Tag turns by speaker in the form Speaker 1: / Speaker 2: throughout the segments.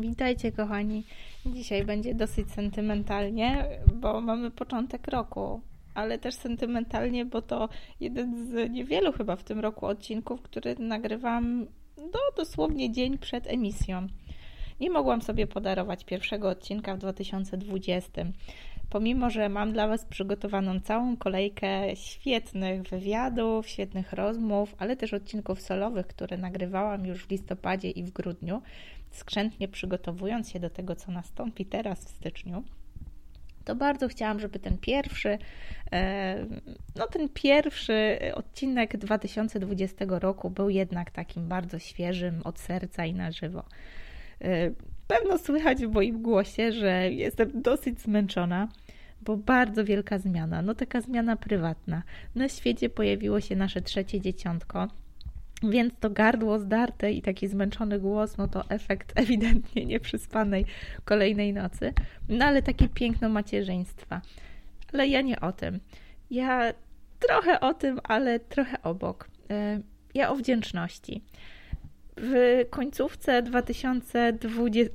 Speaker 1: Witajcie, kochani. Dzisiaj będzie dosyć sentymentalnie, bo mamy początek roku, ale też sentymentalnie, bo to jeden z niewielu chyba w tym roku odcinków, który nagrywam do dosłownie dzień przed emisją. Nie mogłam sobie podarować pierwszego odcinka w 2020. Pomimo, że mam dla Was przygotowaną całą kolejkę świetnych wywiadów, świetnych rozmów, ale też odcinków solowych, które nagrywałam już w listopadzie i w grudniu, skrzętnie przygotowując się do tego, co nastąpi teraz w styczniu, to bardzo chciałam, żeby ten pierwszy, e, no ten pierwszy odcinek 2020 roku był jednak takim bardzo świeżym od serca i na żywo. E, pewno słychać w moim głosie, że jestem dosyć zmęczona, bo bardzo wielka zmiana. No taka zmiana prywatna. Na świecie pojawiło się nasze trzecie dzieciątko. Więc to gardło zdarte i taki zmęczony głos, no to efekt ewidentnie nieprzyspanej kolejnej nocy. No ale takie piękno macierzyństwa. Ale ja nie o tym. Ja trochę o tym, ale trochę obok. E, ja o wdzięczności. W końcówce 2020,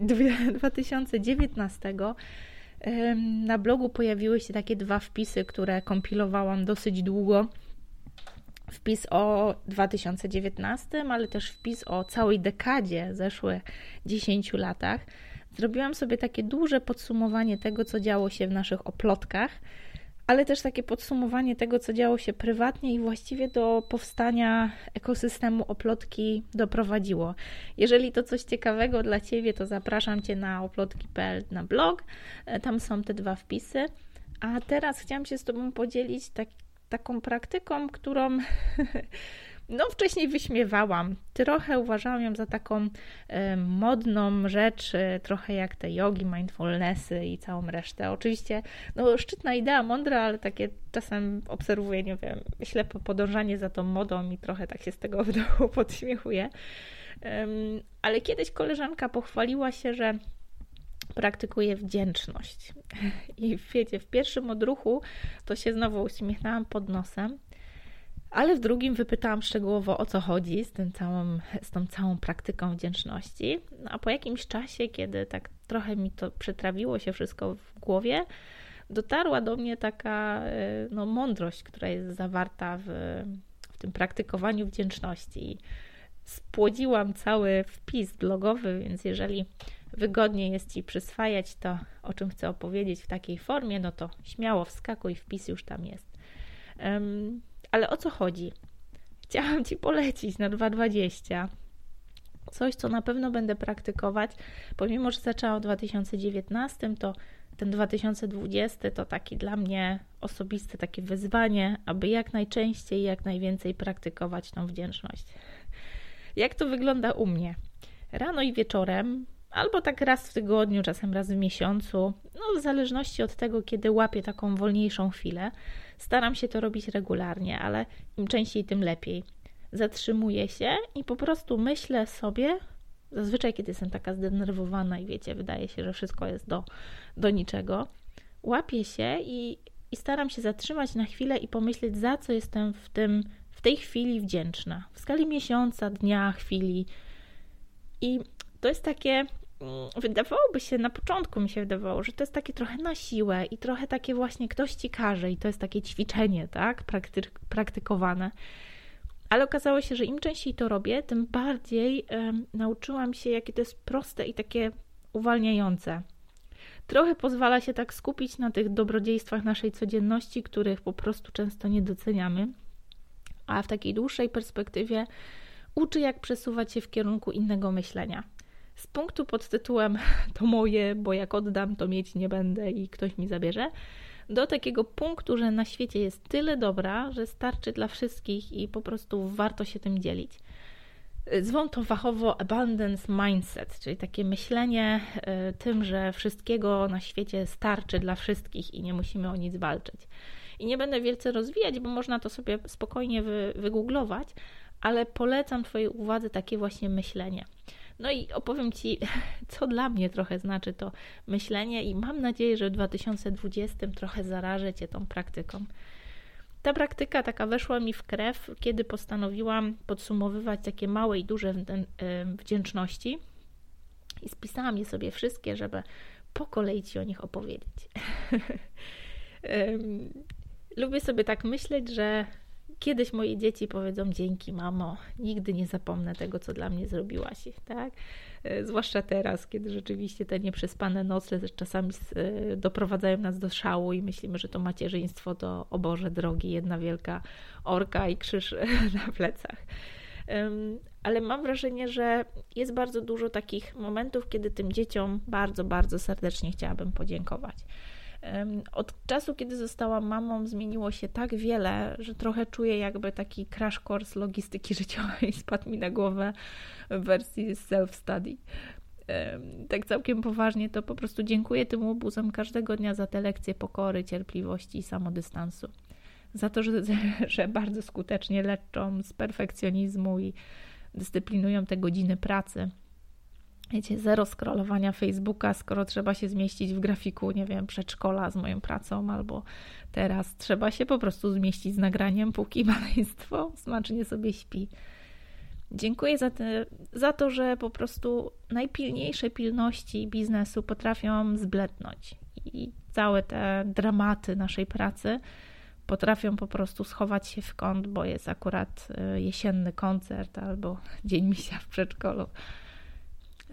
Speaker 1: 2019 na blogu pojawiły się takie dwa wpisy, które kompilowałam dosyć długo wpis o 2019, ale też wpis o całej dekadzie, zeszłych 10 latach. Zrobiłam sobie takie duże podsumowanie tego, co działo się w naszych oplotkach, ale też takie podsumowanie tego, co działo się prywatnie i właściwie do powstania ekosystemu oplotki doprowadziło. Jeżeli to coś ciekawego dla Ciebie, to zapraszam Cię na oplotki.pl na blog. E, tam są te dwa wpisy. A teraz chciałam się z Tobą podzielić tak, taką praktyką, którą no wcześniej wyśmiewałam. Trochę uważałam ją za taką e, modną rzecz, e, trochę jak te jogi, mindfulnessy i całą resztę. Oczywiście, no szczytna idea, mądra, ale takie czasem obserwuję, nie wiem, ślepe podążanie za tą modą i trochę tak się z tego w dołu podśmiechuję. ale kiedyś koleżanka pochwaliła się, że praktykuje wdzięczność. I wiecie, w pierwszym odruchu to się znowu uśmiechnęłam pod nosem, ale w drugim wypytałam szczegółowo o co chodzi z, tym całą, z tą całą praktyką wdzięczności. No a po jakimś czasie, kiedy tak trochę mi to przetrawiło się wszystko w głowie, dotarła do mnie taka e, no, mądrość, która jest zawarta w, w tym praktykowaniu wdzięczności. Spłodziłam cały wpis blogowy, więc jeżeli wygodniej jest Ci przyswajać to, o czym chcę opowiedzieć w takiej formie, no to śmiało wskakuj, wpis już tam jest. Um, ale o co chodzi? Chciałam Ci polecić na 2.20 coś, co na pewno będę praktykować, pomimo, że zaczęłam w 2019, to ten 2020 to taki dla mnie osobiste takie wyzwanie, aby jak najczęściej, jak najwięcej praktykować tą wdzięczność. Jak to wygląda u mnie? Rano i wieczorem albo tak raz w tygodniu, czasem raz w miesiącu, no w zależności od tego, kiedy łapię taką wolniejszą chwilę. Staram się to robić regularnie, ale im częściej, tym lepiej. Zatrzymuję się i po prostu myślę sobie, zazwyczaj kiedy jestem taka zdenerwowana i wiecie, wydaje się, że wszystko jest do, do niczego, łapię się i, i staram się zatrzymać na chwilę i pomyśleć, za co jestem w tym, w tej chwili wdzięczna. W skali miesiąca, dnia, chwili. I to jest takie wydawałoby się, na początku mi się wydawało, że to jest takie trochę na siłę i trochę takie właśnie ktoś ci każe i to jest takie ćwiczenie, tak, Prakty praktykowane. Ale okazało się, że im częściej to robię, tym bardziej nauczyłam się, jakie to jest proste i takie uwalniające. Trochę pozwala się tak skupić na tych dobrodziejstwach naszej codzienności, których po prostu często nie doceniamy, a w takiej dłuższej perspektywie uczy, jak przesuwać się w kierunku innego myślenia z punktu pod tytułem to moje, bo jak oddam, to mieć nie będę i ktoś mi zabierze, do takiego punktu, że na świecie jest tyle dobra, że starczy dla wszystkich i po prostu warto się tym dzielić. Zwą to fachowo abundance mindset, czyli takie myślenie y, tym, że wszystkiego na świecie starczy dla wszystkich i nie musimy o nic walczyć. I nie będę wielce rozwijać, bo można to sobie spokojnie wy, wygooglować, ale polecam Twojej uwadze takie właśnie myślenie. No i opowiem Ci, co dla mnie trochę znaczy to myślenie, i mam nadzieję, że w 2020 trochę zarażę Cię tą praktyką. Ta praktyka taka weszła mi w krew, kiedy postanowiłam podsumowywać takie małe i duże wdzięczności. I spisałam je sobie wszystkie, żeby po kolei Ci o nich opowiedzieć. Lubię sobie tak myśleć, że kiedyś moje dzieci powiedzą dzięki mamo, nigdy nie zapomnę tego, co dla mnie zrobiłaś, tak? E, zwłaszcza teraz, kiedy rzeczywiście te nieprzespane noce czasami e, doprowadzają nas do szału i myślimy, że to macierzyństwo to, o Boże drogi, jedna wielka orka i krzyż na plecach. Ale mam wrażenie, że jest bardzo dużo takich momentów, kiedy tym dzieciom bardzo, bardzo serdecznie chciałabym podziękować. Od czasu, kiedy zostałam mamą, zmieniło się tak wiele, że trochę czuję jakby taki crash course logistyki życiowej spadł mi na głowę w wersji self-study. Tak całkiem poważnie to po prostu dziękuję tym łobuzom każdego dnia za te lekcje pokory, cierpliwości i samodystansu. Za to, że, że bardzo skutecznie leczą z perfekcjonizmu i dyscyplinują te godziny pracy wiecie, zero scrollowania Facebooka, skoro trzeba się zmieścić w grafiku, nie wiem, przedszkola z moją pracą, albo teraz trzeba się po prostu zmieścić z nagraniem, póki maleństwo smacznie sobie śpi. Dziękuję za, te, za to, że po prostu najpilniejsze pilności biznesu potrafią zbletnąć i całe te dramaty naszej pracy potrafią po prostu schować się w kąt, bo jest akurat y, jesienny koncert albo dzień misia w przedszkolu.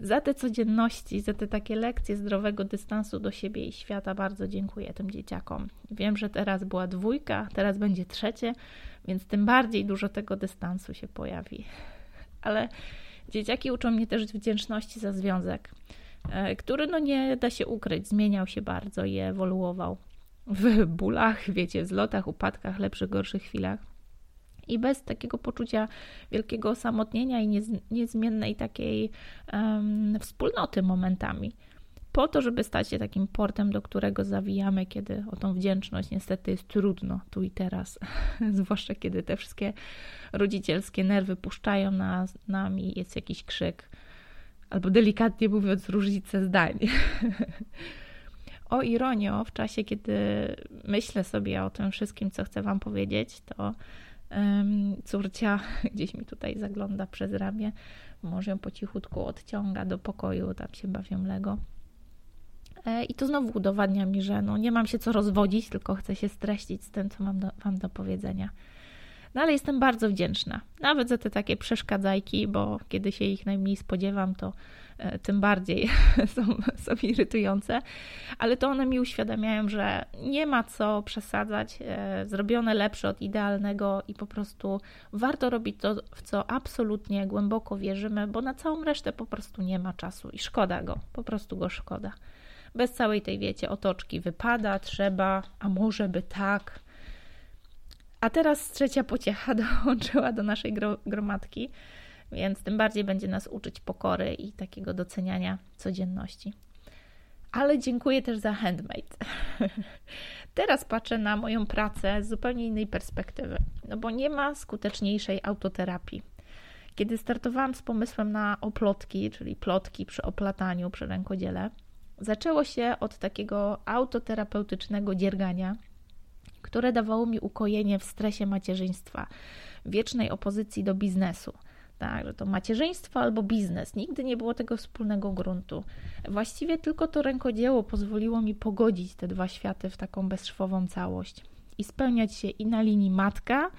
Speaker 1: Za te codzienności, za te takie lekcje zdrowego dystansu do siebie i świata bardzo dziękuję tym dzieciakom. Wiem, że teraz była dwójka, teraz będzie trzecie, więc tym bardziej dużo tego dystansu się pojawi. Ale dzieciaki uczą mnie też wdzięczności za związek, e, który, no nie da się ukryć, zmieniał się bardzo i ewoluował w bólach, wiecie, wzlotach, upadkach, lepszych, gorszych chwilach i bez takiego poczucia wielkiego osamotnienia i niez, niezmiennej takiej um, wspólnoty momentami. Po to, żeby stać się takim portem, do którego zawijamy, kiedy o tą wdzięczność niestety jest trudno tu i teraz, zwłaszcza kiedy te wszystkie rodzicielskie nerwy puszczają na nami, jest jakiś krzyk, albo delikatnie mówiąc, różnice zdań. o ironio, w czasie, kiedy myślę sobie o tym wszystkim, co chcę Wam powiedzieć, to Córcia gdzieś mi tutaj zagląda przez ramię, może ją po cichutku odciąga do pokoju, tam się bawią Lego. E, I to znowu udowadnia mi, że no nie mam się co rozwodzić, tylko chcę się streścić z tym, co mam do, Wam do powiedzenia. No ale jestem bardzo wdzięczna, nawet za te takie przeszkadzajki, bo kiedy się ich najmniej spodziewam, to E, tym bardziej są, są irytujące, ale to one mi uświadamiają, że nie ma co przesadzać, e, zrobione lepsze od idealnego i po prostu warto robić to, w co absolutnie głęboko wierzymy, bo na całą resztę po prostu nie ma czasu i szkoda go, po prostu go szkoda. Bez całej tej, wiecie, otoczki wypada, trzeba, a może by tak. A teraz trzecia pociecha dołączyła do naszej gromadki więc tym bardziej będzie nas uczyć pokory i takiego doceniania codzienności. Ale dziękuję też za handmade. Teraz patrzę na moją pracę z zupełnie innej perspektywy, no bo nie ma skuteczniejszej autoterapii. Kiedy startowałam z pomysłem na oplotki, czyli plotki przy oplataniu, przy rękodziele, zaczęło się od takiego autoterapeutycznego dziergania, które dawało mi ukojenie w stresie macierzyństwa, wiecznej opozycji do biznesu – tak, że to macierzyństwo albo biznes. Nigdy nie było tego wspólnego gruntu. Właściwie tylko to rękodzieło pozwoliło mi pogodzić te dwa światy w taką bezszwową całość i spełniać się i na linii matka,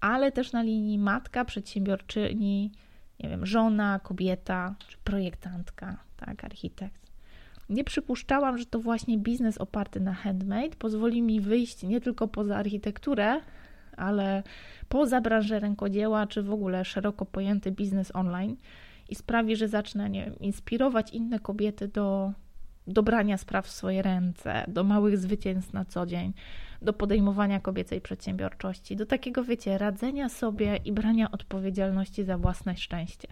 Speaker 1: ale też na linii matka, przedsiębiorczyni, nie wiem, żona, kobieta czy projektantka, tak, architekt. Nie przypuszczałam, że to właśnie biznes oparty na handmade pozwoli mi wyjść nie tylko poza architekturę, ale poza branżę rękodzieła, czy w ogóle szeroko pojęty biznes online i sprawi, że zacznę nie inspirować inne kobiety do dobrania spraw w swoje ręce, do małych zwycięstw na co dzień, do podejmowania kobiecej przedsiębiorczości, do takiego, wiecie, radzenia sobie i brania odpowiedzialności za własne szczęście.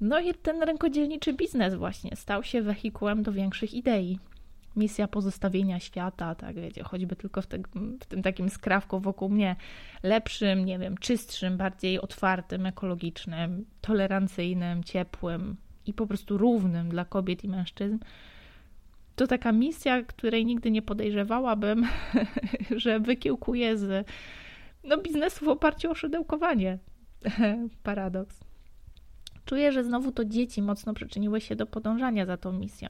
Speaker 1: No i ten rękodzielniczy biznes właśnie stał się wehikułem do większych idei misja pozostawienia świata, tak wiecie, choćby tylko w, te, w, tym takim skrawku wokół mnie lepszym, nie wiem, czystszym, bardziej otwartym, ekologicznym, tolerancyjnym, ciepłym i po prostu równym dla kobiet i mężczyzn. To taka misja, której nigdy nie podejrzewałabym, że wykiełkuje z no, biznesu w oparciu o szydełkowanie. Paradoks. Czuję, że znowu to dzieci mocno przyczyniły się do podążania za tą misją,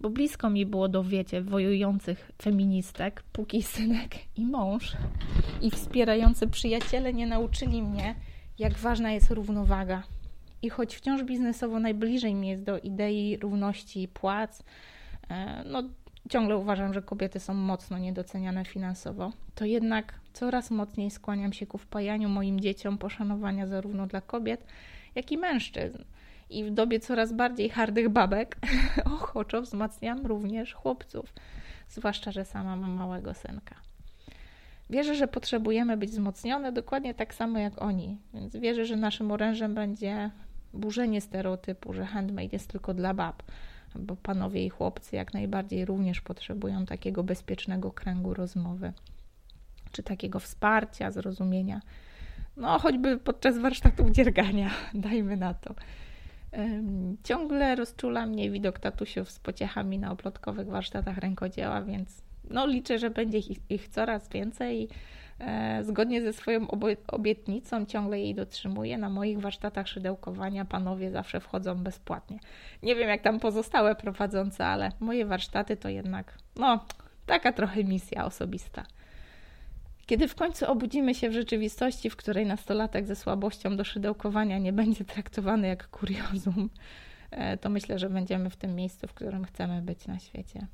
Speaker 1: bo blisko mi było do, wiecie, wojujących feministek, póki synek i mąż i wspierający przyjaciele nie nauczyli mnie, jak ważna jest równowaga. I choć wciąż biznesowo najbliżej mi jest do idei równości płac, e, no ciągle uważam, że kobiety są mocno niedoceniane finansowo, to jednak coraz mocniej skłaniam się ku wpajaniu moim dzieciom poszanowania zarówno dla kobiet, jak i mężczyzn. I w dobie coraz bardziej hardych babek ochoczo wzmacniam również chłopców, zwłaszcza, że sama mam małego synka. Wierzę, że potrzebujemy być wzmocnione dokładnie tak samo jak oni, więc wierzę, że naszym orężem będzie burzenie stereotypu, że handmade jest tylko dla bab, bo panowie i chłopcy jak najbardziej również potrzebują takiego bezpiecznego kręgu rozmowy, czy takiego wsparcia, zrozumienia. No, choćby podczas warsztatów dziergania, dajmy na to. Ciągle rozczula mnie widok tatusiów z pociechami na oplotkowych warsztatach rękodzieła, więc no, liczę, że będzie ich, ich coraz więcej. E, zgodnie ze swoją obietnicą ciągle jej dotrzymuję. Na moich warsztatach szydełkowania panowie zawsze wchodzą bezpłatnie. Nie wiem, jak tam pozostałe prowadzące, ale moje warsztaty to jednak, no, taka trochę misja osobista. Kiedy w końcu obudzimy się w rzeczywistości, w której nastolatek ze słabością do szydełkowania nie będzie traktowany jak kuriozum, e, to myślę, że będziemy w tym miejscu, w którym chcemy być na świecie.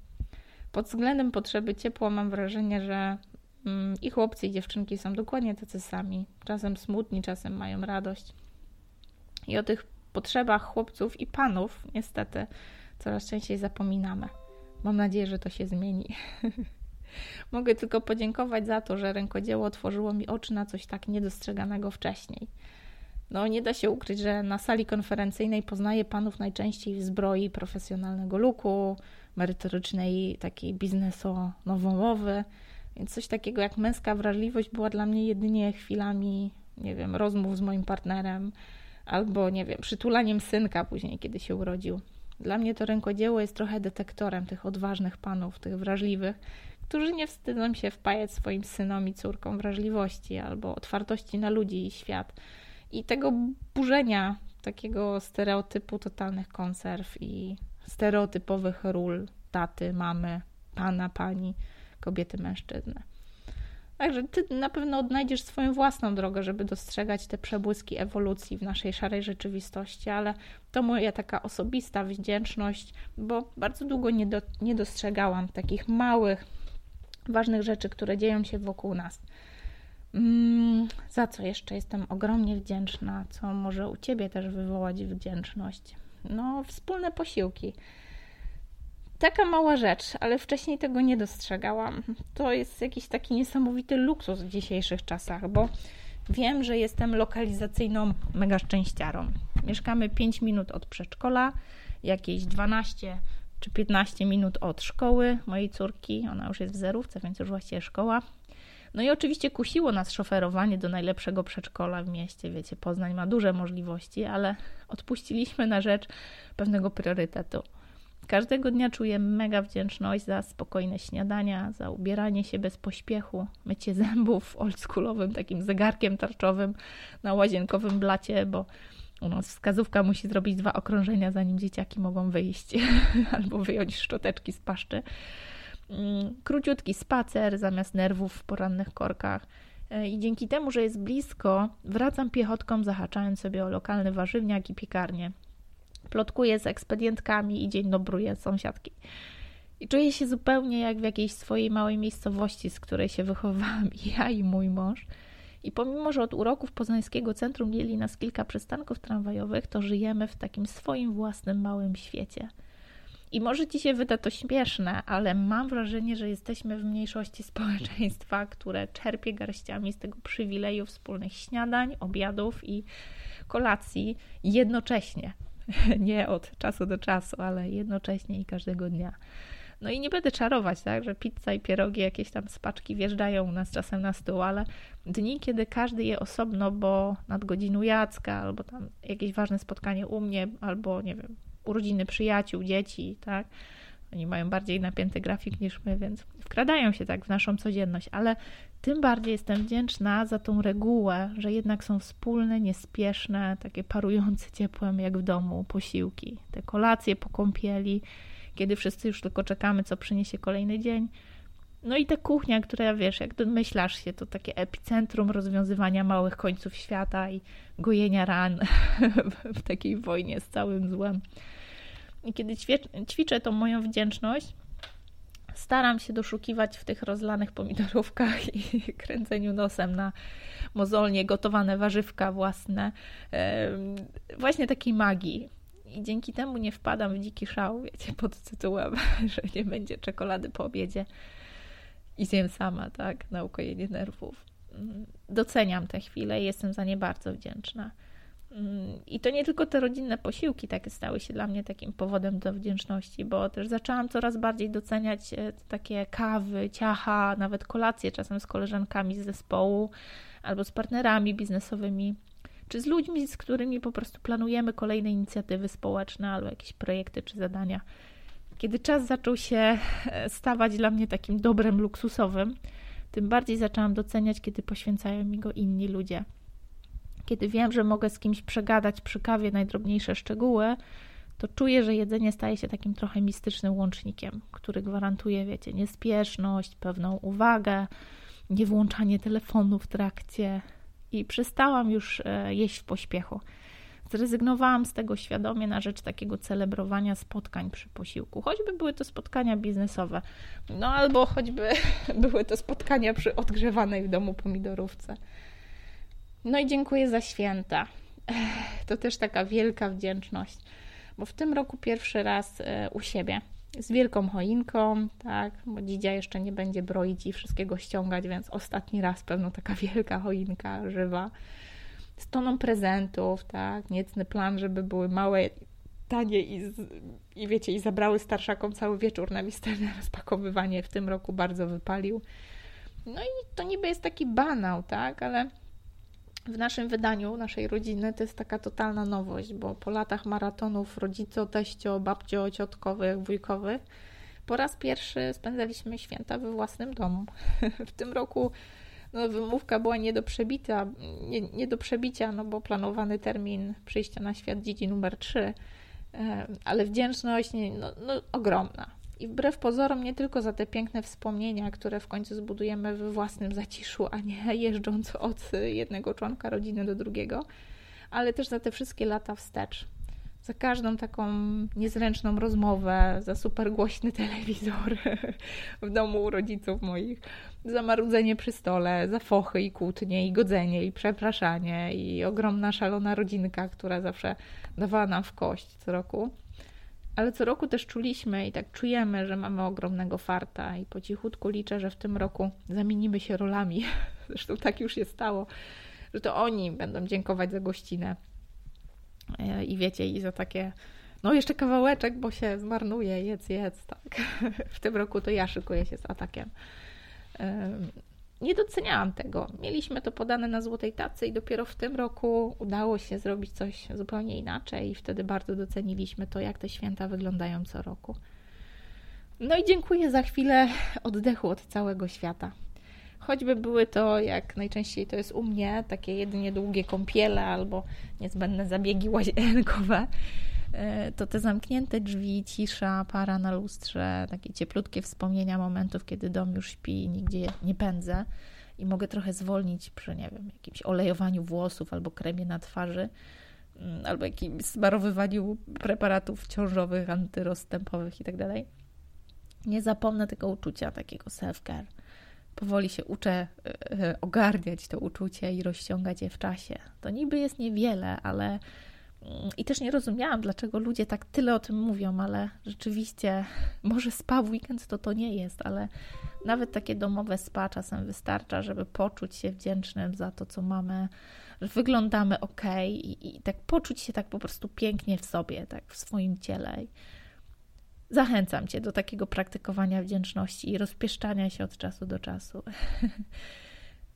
Speaker 1: Pod względem potrzeby ciepła mam wrażenie, że mm, i chłopcy, i dziewczynki są dokładnie tacy sami. Czasem smutni, czasem mają radość. I o tych potrzebach chłopców i panów niestety coraz częściej zapominamy. Mam nadzieję, że to się zmieni. Mogę tylko podziękować za to, że rękodzieło otworzyło mi oczy na coś tak niedostrzeganego wcześniej. No, nie da się ukryć, że na sali konferencyjnej poznaję panów najczęściej w zbroi profesjonalnego luku, merytorycznej, takiej bizneso-nowomowy, więc coś takiego jak męska wrażliwość była dla mnie jedynie chwilami, nie wiem, rozmów z moim partnerem albo, nie wiem, przytulaniem synka później, kiedy się urodził. Dla mnie to rękodzieło jest trochę detektorem tych odważnych panów, tych wrażliwych, którzy nie wstydzą się wpajać swoim synom i córkom wrażliwości albo otwartości na ludzi i świat. I tego burzenia takiego stereotypu totalnych konserw i stereotypowych ról taty, mamy, pana, pani, kobiety, mężczyzny. Także ty na pewno odnajdziesz swoją własną drogę, żeby dostrzegać te przebłyski ewolucji w naszej szarej rzeczywistości, ale to moja taka osobista wdzięczność, bo bardzo długo nie, do, nie dostrzegałam takich małych, ważnych rzeczy, które dzieją się wokół nas. Mm, za co jeszcze jestem ogromnie wdzięczna, co może u Ciebie też wywołać wdzięczność? No, wspólne posiłki. Taka mała rzecz, ale wcześniej tego nie dostrzegałam. To jest jakiś taki niesamowity luksus w dzisiejszych czasach, bo wiem, że jestem lokalizacyjną mega szczęściarą. Mieszkamy 5 minut od przedszkola, jakieś 12 czy 15 minut od szkoły mojej córki. Ona już jest w zerówce, więc już właściwie szkoła. No i oczywiście kusiło nas szoferowanie do najlepszego przedszkola w mieście. Wiecie, Poznań ma duże możliwości, ale odpuściliśmy na rzecz pewnego priorytetu. Każdego dnia czuję mega wdzięczność za spokojne śniadania, za ubieranie się bez pośpiechu, mycie zębów oldschoolowym takim zegarkiem tarczowym na łazienkowym blacie, bo u nas wskazówka musi zrobić dwa okrążenia, zanim dzieciaki mogą wyjść albo wyjąć szczoteczki z paszczy. Mm, króciutki spacer zamiast nerwów w porannych korkach. E, I dzięki temu, że jest blisko, wracam piechotką, zahaczając sobie o lokalny warzywniak i piekarnię. Plotkuję z ekspedientkami i dzień dobruję sąsiadki. I czuję się zupełnie jak w jakiejś swojej małej miejscowości, z której się wychowałam ja i mój mąż. I pomimo, że od uroków poznańskiego centrum mieli nas kilka przystanków tramwajowych, to żyjemy w takim swoim własnym małym świecie. I może ci się wyda to śmieszne, ale mam wrażenie, że jesteśmy w mniejszości społeczeństwa, które czerpie garściami z tego przywileju wspólnych śniadań, obiadów i kolacji jednocześnie. Nie od czasu do czasu, ale jednocześnie i każdego dnia. No i nie będę czarować, tak, że pizza i pierogi, jakieś tam spaczki wjeżdżają u nas czasem na stół, ale dni, kiedy każdy je osobno, bo nadgodzinu Jacka, albo tam jakieś ważne spotkanie u mnie, albo nie wiem, urodziny przyjaciół, dzieci, tak, Oni mają bardziej napięty grafik niż my, więc wkradają się tak w naszą codzienność, ale tym bardziej jestem wdzięczna za tą regułę, że jednak są wspólne, niespieszne, takie parujące ciepłem jak w domu posiłki. Te kolacje po kąpieli, kiedy wszyscy już tylko czekamy, co przyniesie kolejny dzień. No i ta kuchnia, która wiesz, jak domyślasz się, to takie epicentrum rozwiązywania małych końców świata i gojenia ran w takiej wojnie z całym złem. I kiedy ćwiczę tą moją wdzięczność, staram się doszukiwać w tych rozlanych pomidorówkach i kręceniu nosem na mozolnie gotowane warzywka własne, właśnie takiej magii. I dzięki temu nie wpadam w dziki szał, wiecie, pod tytułem, że nie będzie czekolady po obiedzie i zjem sama, tak, na ukojenie nerwów. Mm, doceniam te chwile i jestem za nie bardzo wdzięczna. Mm, I to nie tylko te rodzinne posiłki takie stały się dla mnie takim powodem do wdzięczności, bo też zaczęłam coraz bardziej doceniać e, takie kawy, ciacha, nawet kolacje czasem z koleżankami z zespołu albo z partnerami biznesowymi, czy z ludźmi, z którymi po prostu planujemy kolejne inicjatywy społeczne albo jakieś projekty czy zadania. Kiedy czas zaczął się e, stawać dla mnie takim dobrem luksusowym, tym bardziej zaczęłam doceniać, kiedy poświęcają mi go inni ludzie. Kiedy wiem, że mogę z kimś przegadać przy kawie najdrobniejsze szczegóły, to czuję, że jedzenie staje się takim trochę mistycznym łącznikiem, który gwarantuje, wiecie, niespieszność, pewną uwagę, niewłączanie telefonu w trakcie. I przestałam już e, jeść w pośpiechu. Zrezygnowałam z tego świadomie na rzecz takiego celebrowania spotkań przy posiłku. Choćby były to spotkania biznesowe, no albo choćby były to spotkania przy odgrzewanej w domu pomidorówce. No i dziękuję za święta. To też taka wielka wdzięczność, bo w tym roku pierwszy raz e, u siebie z wielką choinką, tak, bo dzidzia jeszcze nie będzie broić i wszystkiego ściągać, więc ostatni raz pewno taka wielka choinka żywa z toną prezentów, tak, niecny plan, żeby były małe, tanie i, i wiecie, i zabrały starszakom cały wieczór na misterne rozpakowywanie. W tym roku bardzo wypalił. No i to niby jest taki banał, tak, ale w naszym wydaniu, naszej rodziny, to jest taka totalna nowość, bo po latach maratonów rodzico, teścio, babcio, ciotkowych, wujkowych, po raz pierwszy spędzaliśmy święta we własnym domu. w tym roku no, wymówka była nie do, przebita, nie, nie do przebicia, no bo planowany termin przyjścia na świat dzieci numer 3, e, ale wdzięczność no, no, ogromna. I wbrew pozorom nie tylko za te piękne wspomnienia, które w końcu zbudujemy we własnym zaciszu, a nie jeżdżąc od jednego członka rodziny do drugiego, ale też za te wszystkie lata wstecz. Za każdą taką niezręczną rozmowę, za super głośny telewizor w domu rodziców moich, za marudzenie przy stole, za fochy i kłótnie, i godzenie, i przepraszanie, i ogromna szalona rodzinka, która zawsze dawała nam w kość co roku ale co roku też czuliśmy i tak czujemy, że mamy ogromnego farta i po cichutku liczę, że w tym roku zamienimy się rolami. Zresztą tak już się stało, że to oni będą dziękować za gościnę. E, I wiecie, i za takie, no jeszcze kawałeczek, bo się zmarnuje, jedz, jedz, tak. W tym roku to ja szykuję się z atakiem nie doceniałam tego. Mieliśmy to podane na złotej tacy i dopiero w tym roku udało się zrobić coś zupełnie inaczej i wtedy bardzo doceniliśmy to, jak te święta wyglądają co roku. No i dziękuję za chwilę oddechu od całego świata. Choćby były to, jak najczęściej to jest u mnie, takie jedynie długie kąpiele albo niezbędne zabiegi łazienkowe, to te zamknięte drzwi, cisza, para na lustrze, takie cieplutkie wspomnienia momentów, kiedy dom już śpi i nigdzie nie pędzę i mogę trochę zwolnić przy, nie wiem, jakimś olejowaniu włosów albo kremie na twarzy, mm, albo jakimś smarowywaniu preparatów ciążowych, antyrozstępowych itd. Tak nie zapomnę tego uczucia, takiego self-care. Powoli się uczę e, e, ogarniać to uczucie i rozciągać je w czasie. To niby jest niewiele, ale i też nie rozumiałam, dlaczego ludzie tak tyle o tym mówią, ale rzeczywiście, może spa w weekend to to nie jest, ale nawet takie domowe spa czasem wystarcza, żeby poczuć się wdzięcznym za to, co mamy, że wyglądamy ok i, i tak poczuć się tak po prostu pięknie w sobie, tak w swoim ciele. Zachęcam Cię do takiego praktykowania wdzięczności i rozpieszczania się od czasu do czasu.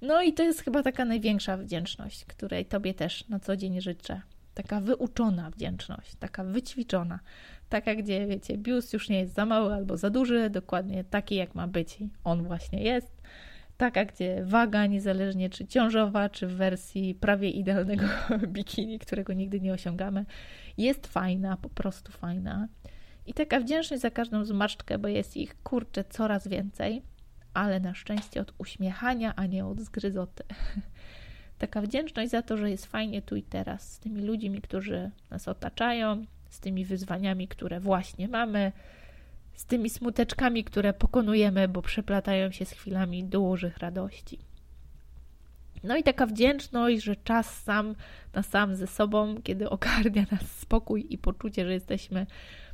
Speaker 1: No i to jest chyba taka największa wdzięczność, której Tobie też na co dzień życzę taka wyuczona wdzięczność, taka wyćwiczona, taka, gdzie wiecie, biust już nie jest za mały albo za duży, dokładnie taki, jak ma być, on właśnie jest. Taka, gdzie waga, niezależnie czy ciążowa, czy w wersji prawie idealnego bikini, którego nigdy nie osiągamy, jest fajna, po prostu fajna. I taka wdzięczność za każdą zmarszczkę, bo jest ich kurczę coraz więcej, ale na szczęście od uśmiechania, a nie od zgryzoty. Taka wdzięczność za to, że jest fajnie tu i teraz z tymi ludźmi, którzy nas otaczają, z tymi wyzwaniami, które właśnie mamy, z tymi smuteczkami, które pokonujemy, bo przeplatają się z chwilami dużych radości. No i taka wdzięczność, że czas sam na sam ze sobą, kiedy ogarnia nas spokój i poczucie, że jesteśmy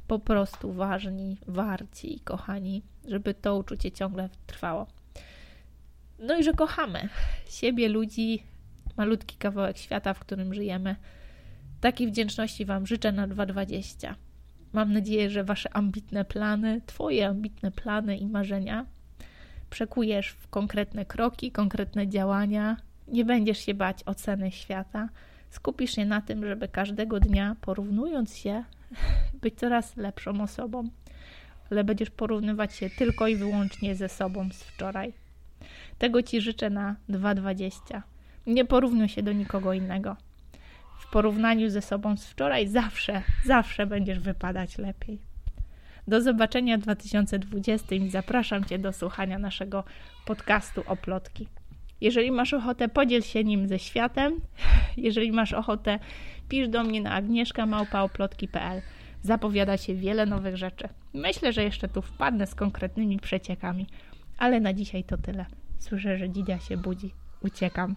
Speaker 1: po prostu ważni, warci i kochani, żeby to uczucie ciągle trwało. No i że kochamy siebie, ludzi, malutki kawałek świata, w którym żyjemy. Takiej wdzięczności Wam życzę na 2020. Mam nadzieję, że Wasze ambitne plany, Twoje ambitne plany i marzenia przekujesz w konkretne kroki, konkretne działania. Nie będziesz się bać oceny świata. Skupisz się na tym, żeby każdego dnia, porównując się, być coraz lepszą osobą, ale będziesz porównywać się tylko i wyłącznie ze sobą z wczoraj. Tego Ci życzę na 2020. Nie porównuj się do nikogo innego. W porównaniu ze sobą z wczoraj zawsze, zawsze będziesz wypadać lepiej. Do zobaczenia w 2020 i zapraszam Cię do słuchania naszego podcastu o plotki. Jeżeli masz ochotę, podziel się nim ze światem. Jeżeli masz ochotę, pisz do mnie na agnieszkamałpaoplotki.pl. Zapowiada się wiele nowych rzeczy. Myślę, że jeszcze tu wpadnę z konkretnymi przeciekami, ale na dzisiaj to tyle. Słyszę, że Dzidzia się budzi. Uciekam.